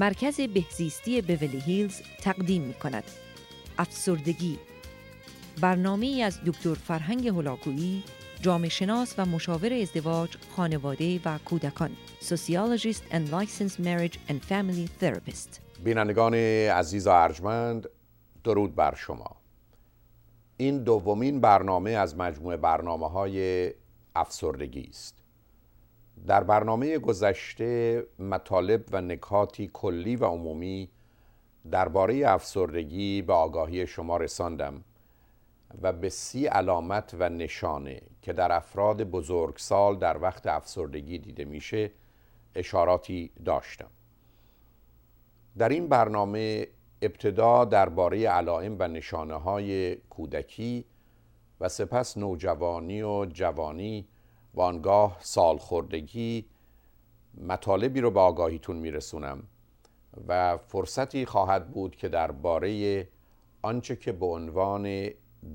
مرکز بهزیستی بیولی هیلز تقدیم می کند. افسردگی. برنامه از دکتر فرهنگ هلاکویی جامعه شناس و مشاور ازدواج، خانواده و کودکان. سوسیولوژیست and licensed marriage and family therapist. بینندگان عزیز و ارجمند درود بر شما. این دومین برنامه از مجموعه برنامه های افسردگی است. در برنامه گذشته مطالب و نکاتی کلی و عمومی درباره افسردگی به آگاهی شما رساندم و به سی علامت و نشانه که در افراد بزرگسال در وقت افسردگی دیده میشه اشاراتی داشتم. در این برنامه ابتدا درباره علائم و نشانه های کودکی و سپس نوجوانی و جوانی و آنگاه سالخوردگی مطالبی رو به آگاهیتون میرسونم و فرصتی خواهد بود که درباره آنچه که به عنوان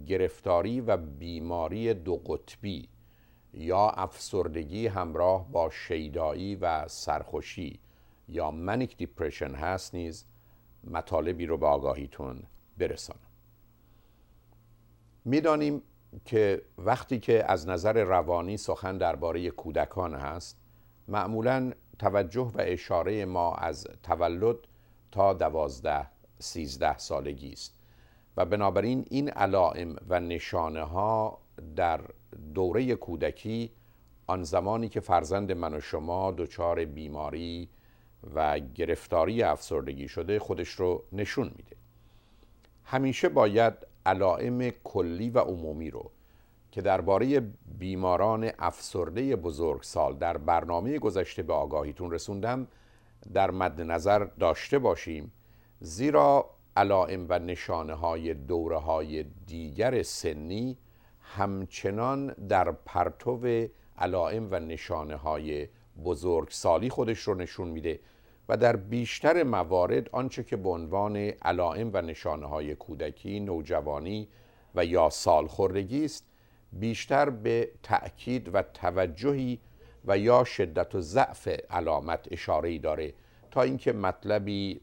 گرفتاری و بیماری دو قطبی یا افسردگی همراه با شیدایی و سرخوشی یا منیک دیپریشن هست نیز مطالبی رو به آگاهیتون برسانم. می‌دانیم که وقتی که از نظر روانی سخن درباره کودکان هست معمولا توجه و اشاره ما از تولد تا دوازده سیزده سالگی است. و بنابراین این علائم و نشانه ها در دوره کودکی آن زمانی که فرزند من و شما دچار بیماری و گرفتاری افسردگی شده خودش رو نشون میده. همیشه باید علائم کلی و عمومی رو که درباره بیماران افسرده بزرگسال در برنامه گذشته به آگاهیتون رسوندم در مد نظر داشته باشیم زیرا علائم و نشانه های دوره های دیگر سنی همچنان در پرتو علائم و نشانه های بزرگسالی خودش رو نشون میده. و در بیشتر موارد آنچه که به عنوان علائم و نشانه های کودکی، نوجوانی و یا سالخوردگی است بیشتر به تأکید و توجهی و یا شدت و ضعف علامت اشاره داره تا اینکه مطلبی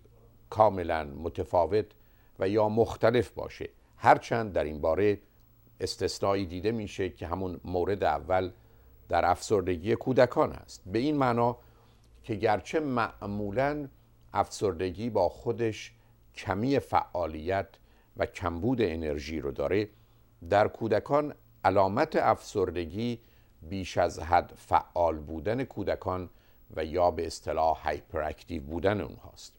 کاملا متفاوت و یا مختلف باشه. هرچند در این باره استثنایی دیده میشه که همون مورد اول در افسردگی کودکان است. به این معنا که گرچه معمولا افسردگی با خودش کمی فعالیت و کمبود انرژی رو داره در کودکان علامت افسردگی بیش از حد فعال بودن کودکان و یا به اصطلاح هایپر اکتیو بودن اونهاست.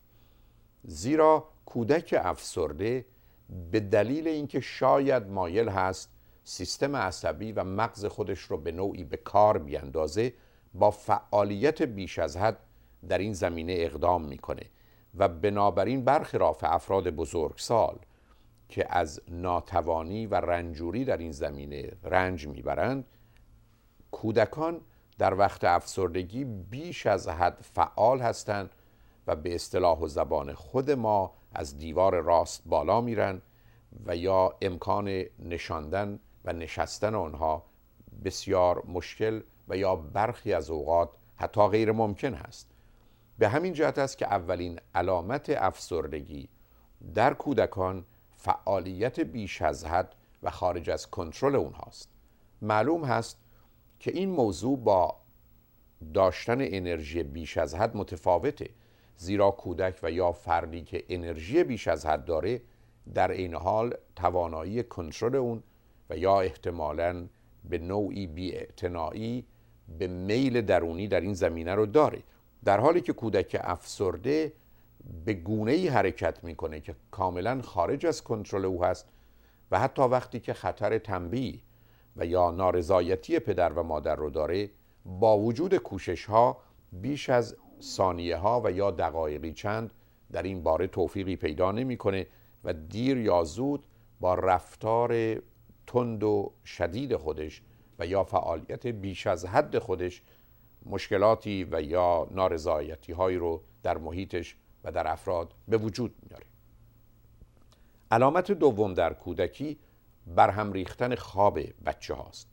زیرا کودک افسرده به دلیل اینکه شاید مایل هست سیستم عصبی و مغز خودش رو به نوعی به کار بیاندازه با فعالیت بیش از حد در این زمینه اقدام می‌کنه و بنابراین برخلاف افراد بزرگسال که از ناتوانی و رنجوری در این زمینه رنج می‌برند کودکان در وقت افسردگی بیش از حد فعال هستند و به اصطلاح و زبان خود ما از دیوار راست بالا میرن و یا امکان نشاندن و نشستن آنها بسیار مشکل و یا برخی از اوقات حتی غیر ممکن هست. به همین جهت است که اولین علامت افسردگی در کودکان فعالیت بیش از حد و خارج از کنترل اونهاست. معلوم هست که این موضوع با داشتن انرژی بیش از حد متفاوته زیرا کودک و یا فردی که انرژی بیش از حد داره در این حال توانایی کنترل اون و یا احتمالا به نوعی بیاعتنایی به میل درونی در این زمینه رو داره. در حالی که کودک افسرده به گونه ای حرکت می‌کنه که کاملا خارج از کنترل او هست و حتی وقتی که خطر تنبیه و یا نارضایتی پدر و مادر رو داره با وجود کوشش ها بیش از ثانیه ها و یا دقایقی چند در این باره توفیقی پیدا نمی‌کنه و دیر یا زود با رفتار تند و شدید خودش و یا فعالیت بیش از حد خودش مشکلاتی و یا نارضایتی هایی رو در محیطش و در افراد به وجود میاره. علامت دوم در کودکی برهم ریختن خواب بچه هاست.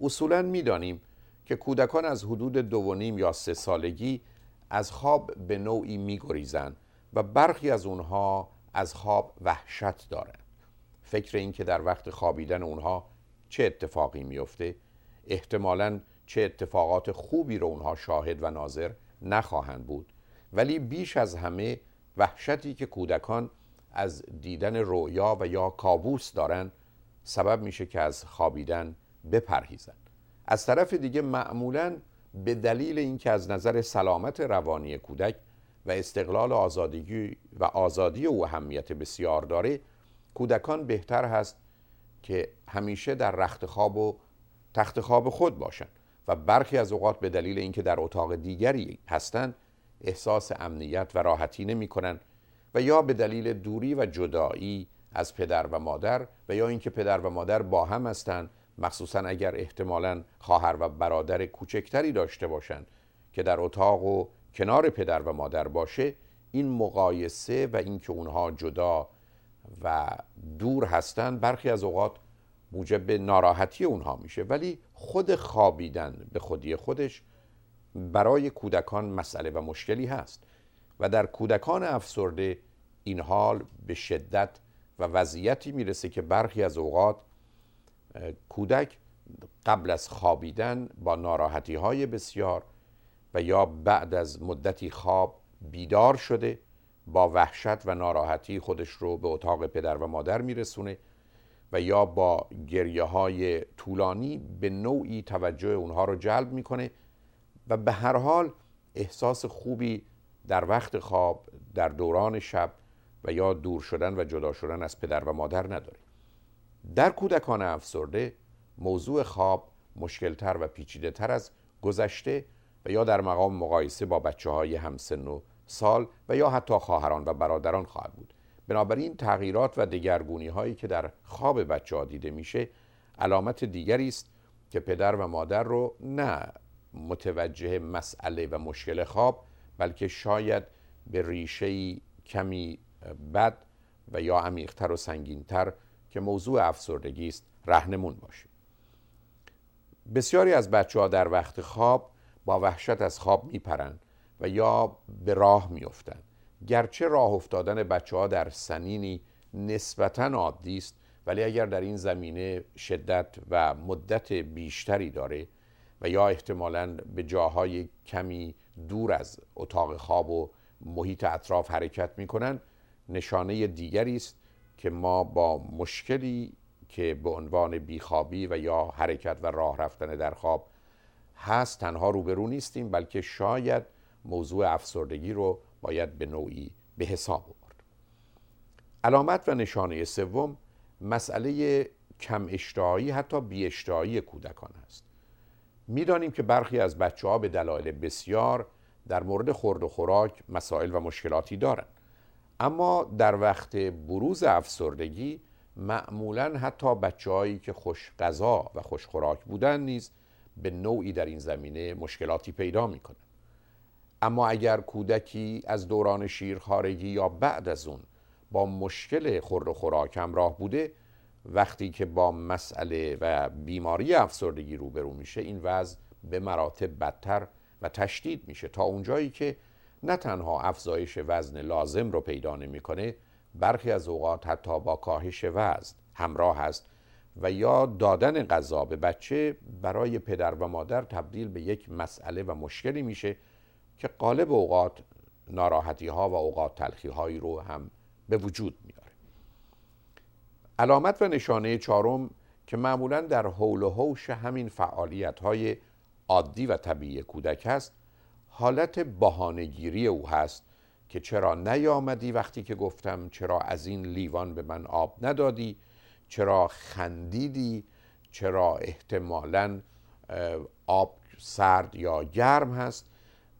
اصولا می‌دانیم که کودکان از حدود دو و نیم یا سه سالگی از خواب به نوعی میگریزند و برخی از اونها از خواب وحشت دارند فکر این که در وقت خوابیدن اونها چه اتفاقی میفته احتمالا چه اتفاقات خوبی رو اونها شاهد و ناظر نخواهند بود. ولی بیش از همه وحشتی که کودکان از دیدن رویا و یا کابوس دارند سبب میشه که از خوابیدن بپرهیزند از طرف دیگه معمولا به دلیل اینکه از نظر سلامت روانی کودک و استقلال آزادگی و آزادی او اهمیت بسیار داره کودکان بهتر هست که همیشه در رخت خواب و تخت خواب خود باشند و برخی از اوقات به دلیل اینکه در اتاق دیگری هستند احساس امنیت و راحتی نمی کنند و یا به دلیل دوری و جدایی از پدر و مادر و یا اینکه پدر و مادر با هم هستند مخصوصا اگر احتمالا خواهر و برادر کوچکتری داشته باشند که در اتاق و کنار پدر و مادر باشه این مقایسه و اینکه اونها جدا و دور هستند برخی از اوقات موجب ناراحتی اونها میشه. ولی خود خوابیدن به خودی خودش برای کودکان مسئله و مشکلی هست. و در کودکان افسرده این حال به شدت و وضعیتی می‌رسه که برخی از اوقات کودک قبل از خوابیدن با ناراحتی های بسیار و یا بعد از مدتی خواب بیدار شده با وحشت و ناراحتی خودش رو به اتاق پدر و مادر میرسونه و یا با گریه های طولانی به نوعی توجه اونها رو جلب می‌کنه و به هر حال احساس خوبی در وقت خواب در دوران شب و یا دور شدن و جدا شدن از پدر و مادر نداره. در کودکان افسرده موضوع خواب مشکلتر و پیچیده تر از گذشته و یا در مقام مقایسه با بچه های همسن و سال و یا حتی خواهران و برادران خواهد بود. بنابراین تغییرات و دگرگونی هایی که در خواب بچه دیده میشه علامت دیگری است که پدر و مادر رو نه متوجه مسئله و مشکل خواب بلکه شاید به ریشه کمی بد و یا عمیقتر و سنگینتر که موضوع افسردگی است رهنمون باشه بسیاری از بچه ها در وقت خواب با وحشت از خواب میپرند. و یا به راه میافتند گرچه راه افتادن بچه ها در سنینی نسبتا عادی است ولی اگر در این زمینه شدت و مدت بیشتری داره و یا احتمالا به جاهای کمی دور از اتاق خواب و محیط اطراف حرکت می‌کنن نشانه دیگری است که ما با مشکلی که به عنوان بیخوابی و یا حرکت و راه رفتن در خواب هست تنها روبرو نیستیم بلکه شاید موضوع افسردگی رو باید به نوعی به حساب آورد. علامت و نشانه سوم مسئله کم اشتهایی حتی بی اشتهایی کودکان است. می‌دانیم که برخی از بچه ها به دلایل بسیار در مورد خورد و خوراک مسائل و مشکلاتی دارند. اما در وقت بروز افسردگی معمولا حتی بچههایی که خوش غذا و خوش خوراک بودن نیز به نوعی در این زمینه مشکلاتی پیدا می‌کنه اما اگر کودکی از دوران شیرخارگی یا بعد از اون با مشکل خورد و خوراک همراه بوده وقتی که با مسئله و بیماری افسردگی روبرو میشه این وضع به مراتب بدتر و تشدید میشه. تا اونجایی که نه تنها افزایش وزن لازم رو پیدا نمی‌کنه برخی از اوقات حتی با کاهش وزن همراه است و یا دادن غذا به بچه برای پدر و مادر تبدیل به یک مسئله و مشکلی میشه که قالب اوقات ناراحتی ها و اوقات تلخی هایی رو هم به وجود میاره. علامت و نشانه چهارم که معمولا در حول و حوش همین فعالیت های عادی و طبیعی کودک هست حالت بهانهگیری او هست که چرا نیامدی وقتی که گفتم چرا از این لیوان به من آب ندادی چرا خندیدی چرا احتمالا آب سرد یا گرم هست.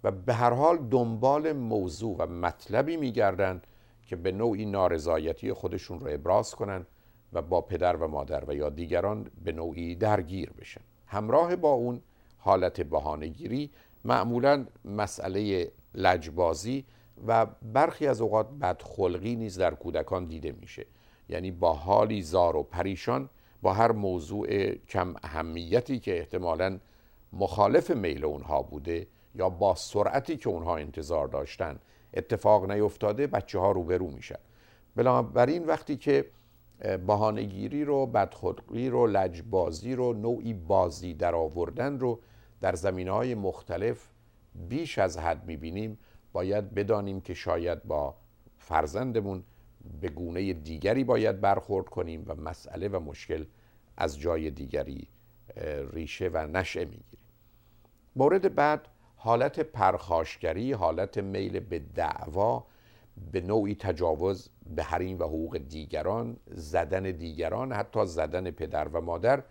و به هر حال دنبال موضوع و مطلبی میگردند که به نوعی نارضایتی خودشون رو ابراز کنن و با پدر و مادر و یا دیگران به نوعی درگیر بشن. همراه با اون حالت بهانهگیری معمولا مسئله لجبازی و برخی از اوقات بدخلقی نیز در کودکان دیده میشه. یعنی با حالی زار و پریشان با هر موضوع کم اهمیتی که احتمالا مخالف میل اونها بوده یا با سرعتی که اونها انتظار داشتن اتفاق نیفتاده بچه ها روبرو میشن. بنابراین وقتی که بهانهگیری رو بدخلقی رو لجبازی رو نوعی بازی در آوردن رو در زمین های مختلف بیش از حد می‌بینیم. باید بدانیم که شاید با فرزندمون به گونه دیگری باید برخورد کنیم و مسئله و مشکل از جای دیگری ریشه و نشأه می‌گیره مورد بعد حالت پرخاشگری حالت میل به دعوا به نوعی تجاوز به حریم و حقوق دیگران زدن دیگران حتی زدن پدر و مادر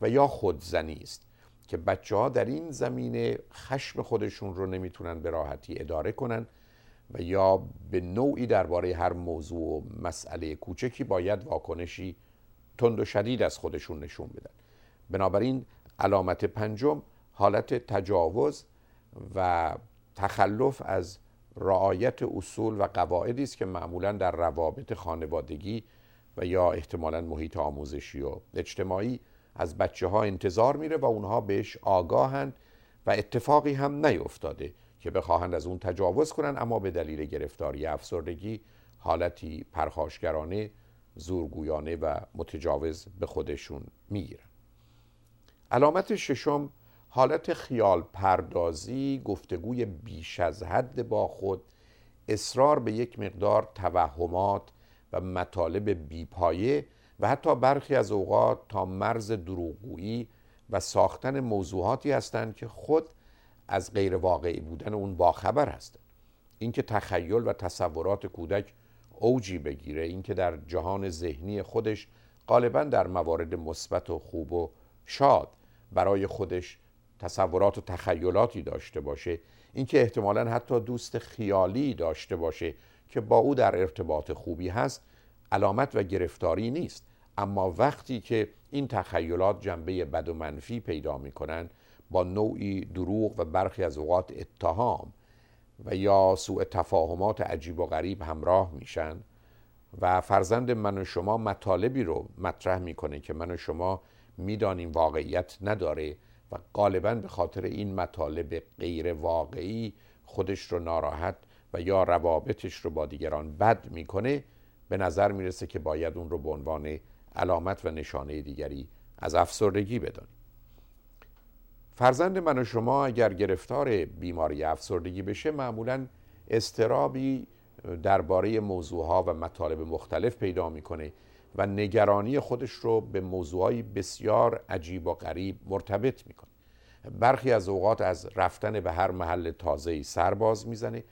و یا خودزنی است که بچه ها در این زمینه خشم خودشون رو نمی‌تونن به راحتی اداره کنن و یا به نوعی درباره هر موضوع و مسئله کوچکی باید واکنشی تند و شدید از خودشون نشون بدن. بنابراین علامت پنجم حالت تجاوز و تخلف از رعایت اصول و قواعدی است که معمولا در روابط خانوادگی و یا احتمالا محیط آموزشی و اجتماعی از بچه ها انتظار میره و اونها بهش آگاهند و اتفاقی هم نیفتاده که بخواهند از اون تجاوز کنند اما به دلیل گرفتاری افسردگی حالتی پرخاشگرانه زورگویانه و متجاوز به خودشون می‌گیرن علامت ششم حالت خیال پردازی گفتگوی بیش از حد با خود اصرار به یک مقدار توهمات و مطالب بیپایه و حتی برخی از اوقات تا مرز دروغگویی و ساختن موضوعاتی هستند که خود از غیر واقعی بودن اون باخبر هستند. اینکه تخیل و تصورات کودک اوجی بگیره اینکه در جهان ذهنی خودش غالبا در موارد مثبت و خوب و شاد برای خودش تصورات و تخیلاتی داشته باشه اینکه احتمالا حتی دوست خیالی داشته باشه که با او در ارتباط خوبی هست علامت و گرفتاری نیست. اما وقتی که این تخیلات جنبه بد و منفی پیدا می‌کنن با نوعی دروغ و برخی از اوقات اتهام و یا سوء تفاهمات عجیب و غریب همراه میشن و فرزند من و شما مطالبی رو مطرح می‌کنه که من و شما می‌دانیم واقعیت نداره و غالبا به خاطر این مطالب غیر واقعی خودش رو ناراحت و یا روابطش رو با دیگران بد می‌کنه به نظر می‌رسه که باید اون رو به عنوان علامت و نشانه دیگری از افسردگی بدانیم فرزند من و شما اگر گرفتار بیماری افسردگی بشه معمولا استرابی درباره موضوعها و مطالب مختلف پیدا می‌کنه. و نگرانی خودش رو به موضوعهای بسیار عجیب و غریب مرتبط می‌کنه. برخی از اوقات از رفتن به هر محل تازه‌ای سرباز می‌زنه.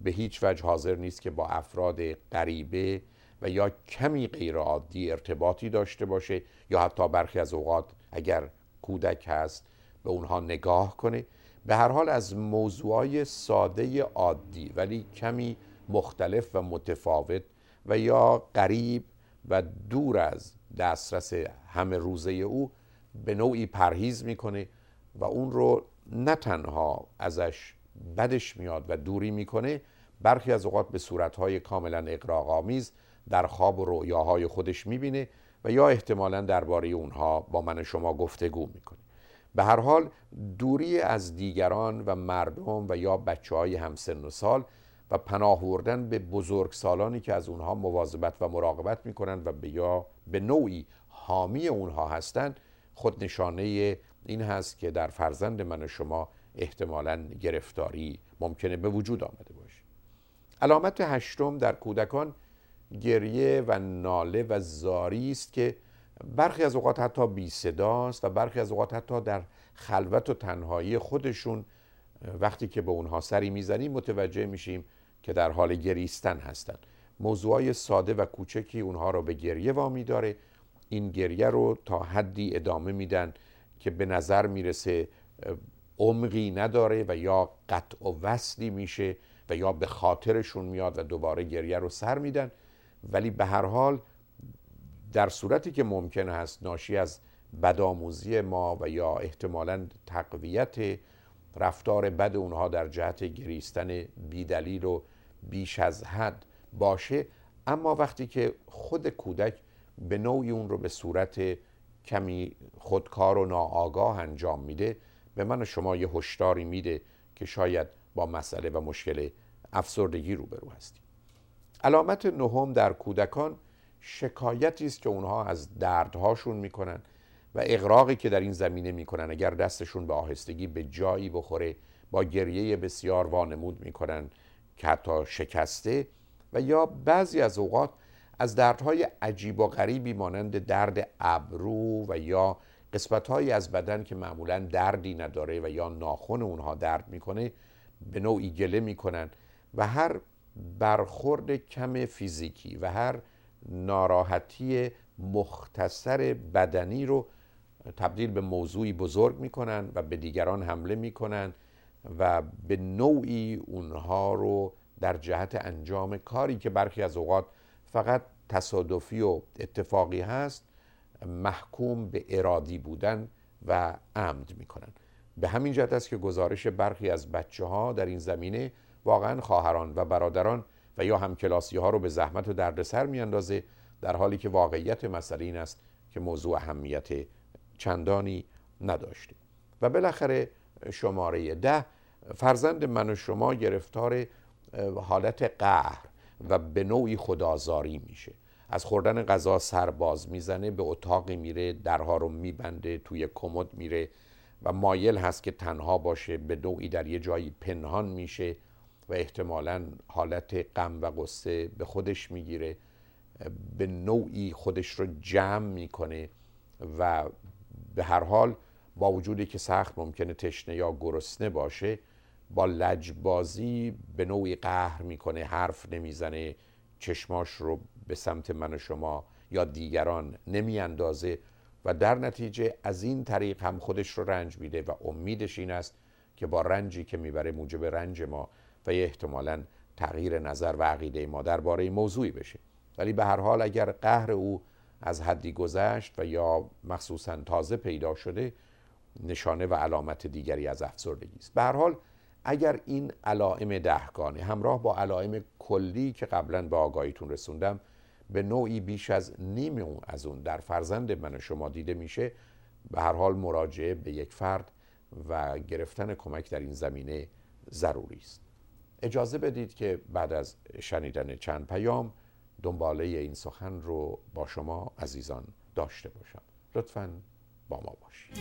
به هیچ وجه حاضر نیست که با افراد غریبه و یا کمی غیر عادی ارتباطی داشته باشه یا حتی برخی از اوقات اگر کودک هست به اونها نگاه کنه. به هر حال از موضوعای ساده عادی ولی کمی مختلف و متفاوت و یا غریب و دور از دسترس همه روزه او به نوعی پرهیز می‌کنه و اون رو نه تنها ازش بدش میاد و دوری می‌کنه برخی از اوقات به صورتهای کاملا اقراغامیز در خواب و رویاهای خودش می‌بینه و یا احتمالا درباره اونها با من شما گفتگو می‌کنه. به هر حال دوری از دیگران و مردم و یا بچه های همسن و سال و پناه بردن به بزرگ سالانی که از اونها مواظبت و مراقبت می‌کنن و به یا به نوعی حامی اونها هستند خود نشانه این هست که در فرزند من و شما احتمالا گرفتاری ممکنه به وجود آمده باشه. علامت هشتم در کودکان گریه و ناله و زاری است که برخی از اوقات حتی بی صداست و برخی از اوقات حتی در خلوت و تنهایی خودشون وقتی که به اونها سری می‌زنیم متوجه میشیم که در حال گریستن هستند موضوعای ساده و کوچکی اونها رو به گریه وامی داره این گریه رو تا حدی ادامه میدن که به نظر می‌رسه عمقی نداره و یا قطع و وصلی میشه و یا به خاطرشون میاد و دوباره گریه رو سر میدن. ولی به هر حال در صورتی که ممکن هست ناشی از بدآموزی ما و یا احتمالا تقویت رفتار بد اونها در جهت گریستن بیدلیل و بیش از حد باشه اما وقتی که خود کودک به نوعی اون رو به صورت کمی خودکار و ناآگاه انجام میده به من و شما یه هشداری میده که شاید با مسئله و مشکل افسردگی روبرو هستیم. علامت نهم در کودکان شکایتی است که اونها از دردهاشون می‌کنن. و اقراقی که در این زمینه می‌کنن اگر دستشون به آهستگی به جایی بخوره با گریه بسیار وانمود می‌کنن که حتی شکسته. و یا بعضی از اوقات از دردهای عجیب و غریبی مانند درد ابرو و یا قسمتهایی از بدن که معمولا دردی نداره و یا ناخن اونها درد می‌کنه به نوعی گله می‌کنن. و هر برخورد کم فیزیکی و هر ناراحتی مختصر بدنی رو تبدیل به موضوعی بزرگ می‌کنن و به دیگران حمله می‌کنن و به نوعی اونها رو در جهت انجام کاری که برخی از اوقات فقط تصادفی و اتفاقی هست محکوم به ارادی بودن و عمد می‌کنن. به همین جهت است که گزارش برخی از بچه ها در این زمینه واقعا خواهران و برادران و یا همکلاسی ها رو به زحمت و دردسر میاندازه در حالی که واقعیت مسئله این است که موضوع اهمیت چندانی نداشته و بالاخره شماره ده فرزند من و شما گرفتار حالت قهر و به نوعی خدازاری میشه. از خوردن غذا سر باز می‌زنه به اتاقی میره درها رو میبنده توی کمد میره و مایل هست که تنها باشه به نوعی در یه جایی پنهان میشه و احتمالا حالت غم و قصه به خودش می‌گیره. به نوعی خودش رو جمع می‌کنه و به هر حال با وجودی که سخت ممکنه تشنه یا گرسنه باشه با لجبازی به نوعی قهر می‌کنه حرف نمی‌زنه چشماش رو به سمت من و شما یا دیگران نمیاندازه و در نتیجه از این طریق هم خودش رو رنج میده و امیدش این است که با رنجی که می‌بره موجب رنج ما و یه احتمالا تغییر نظر و عقیده ما درباره موضوعی بشه. ولی به هر حال اگر قهر او از حدی گذشت و یا مخصوصا تازه پیدا شده نشانه و علامت دیگری از افسردگی است. به حال اگر این علائم دهگانه همراه با علائم کلی که قبلا به آگاهیتون رسوندم به نوعی بیش از نیم از اون در فرزند من و شما دیده میشه به هر حال مراجعه به یک فرد و گرفتن کمک در این زمینه ضروری است. اجازه بدید که بعد از شنیدن چند پیام دنباله این سخن رو با شما عزیزان داشته باشم. لطفا با ما باشید.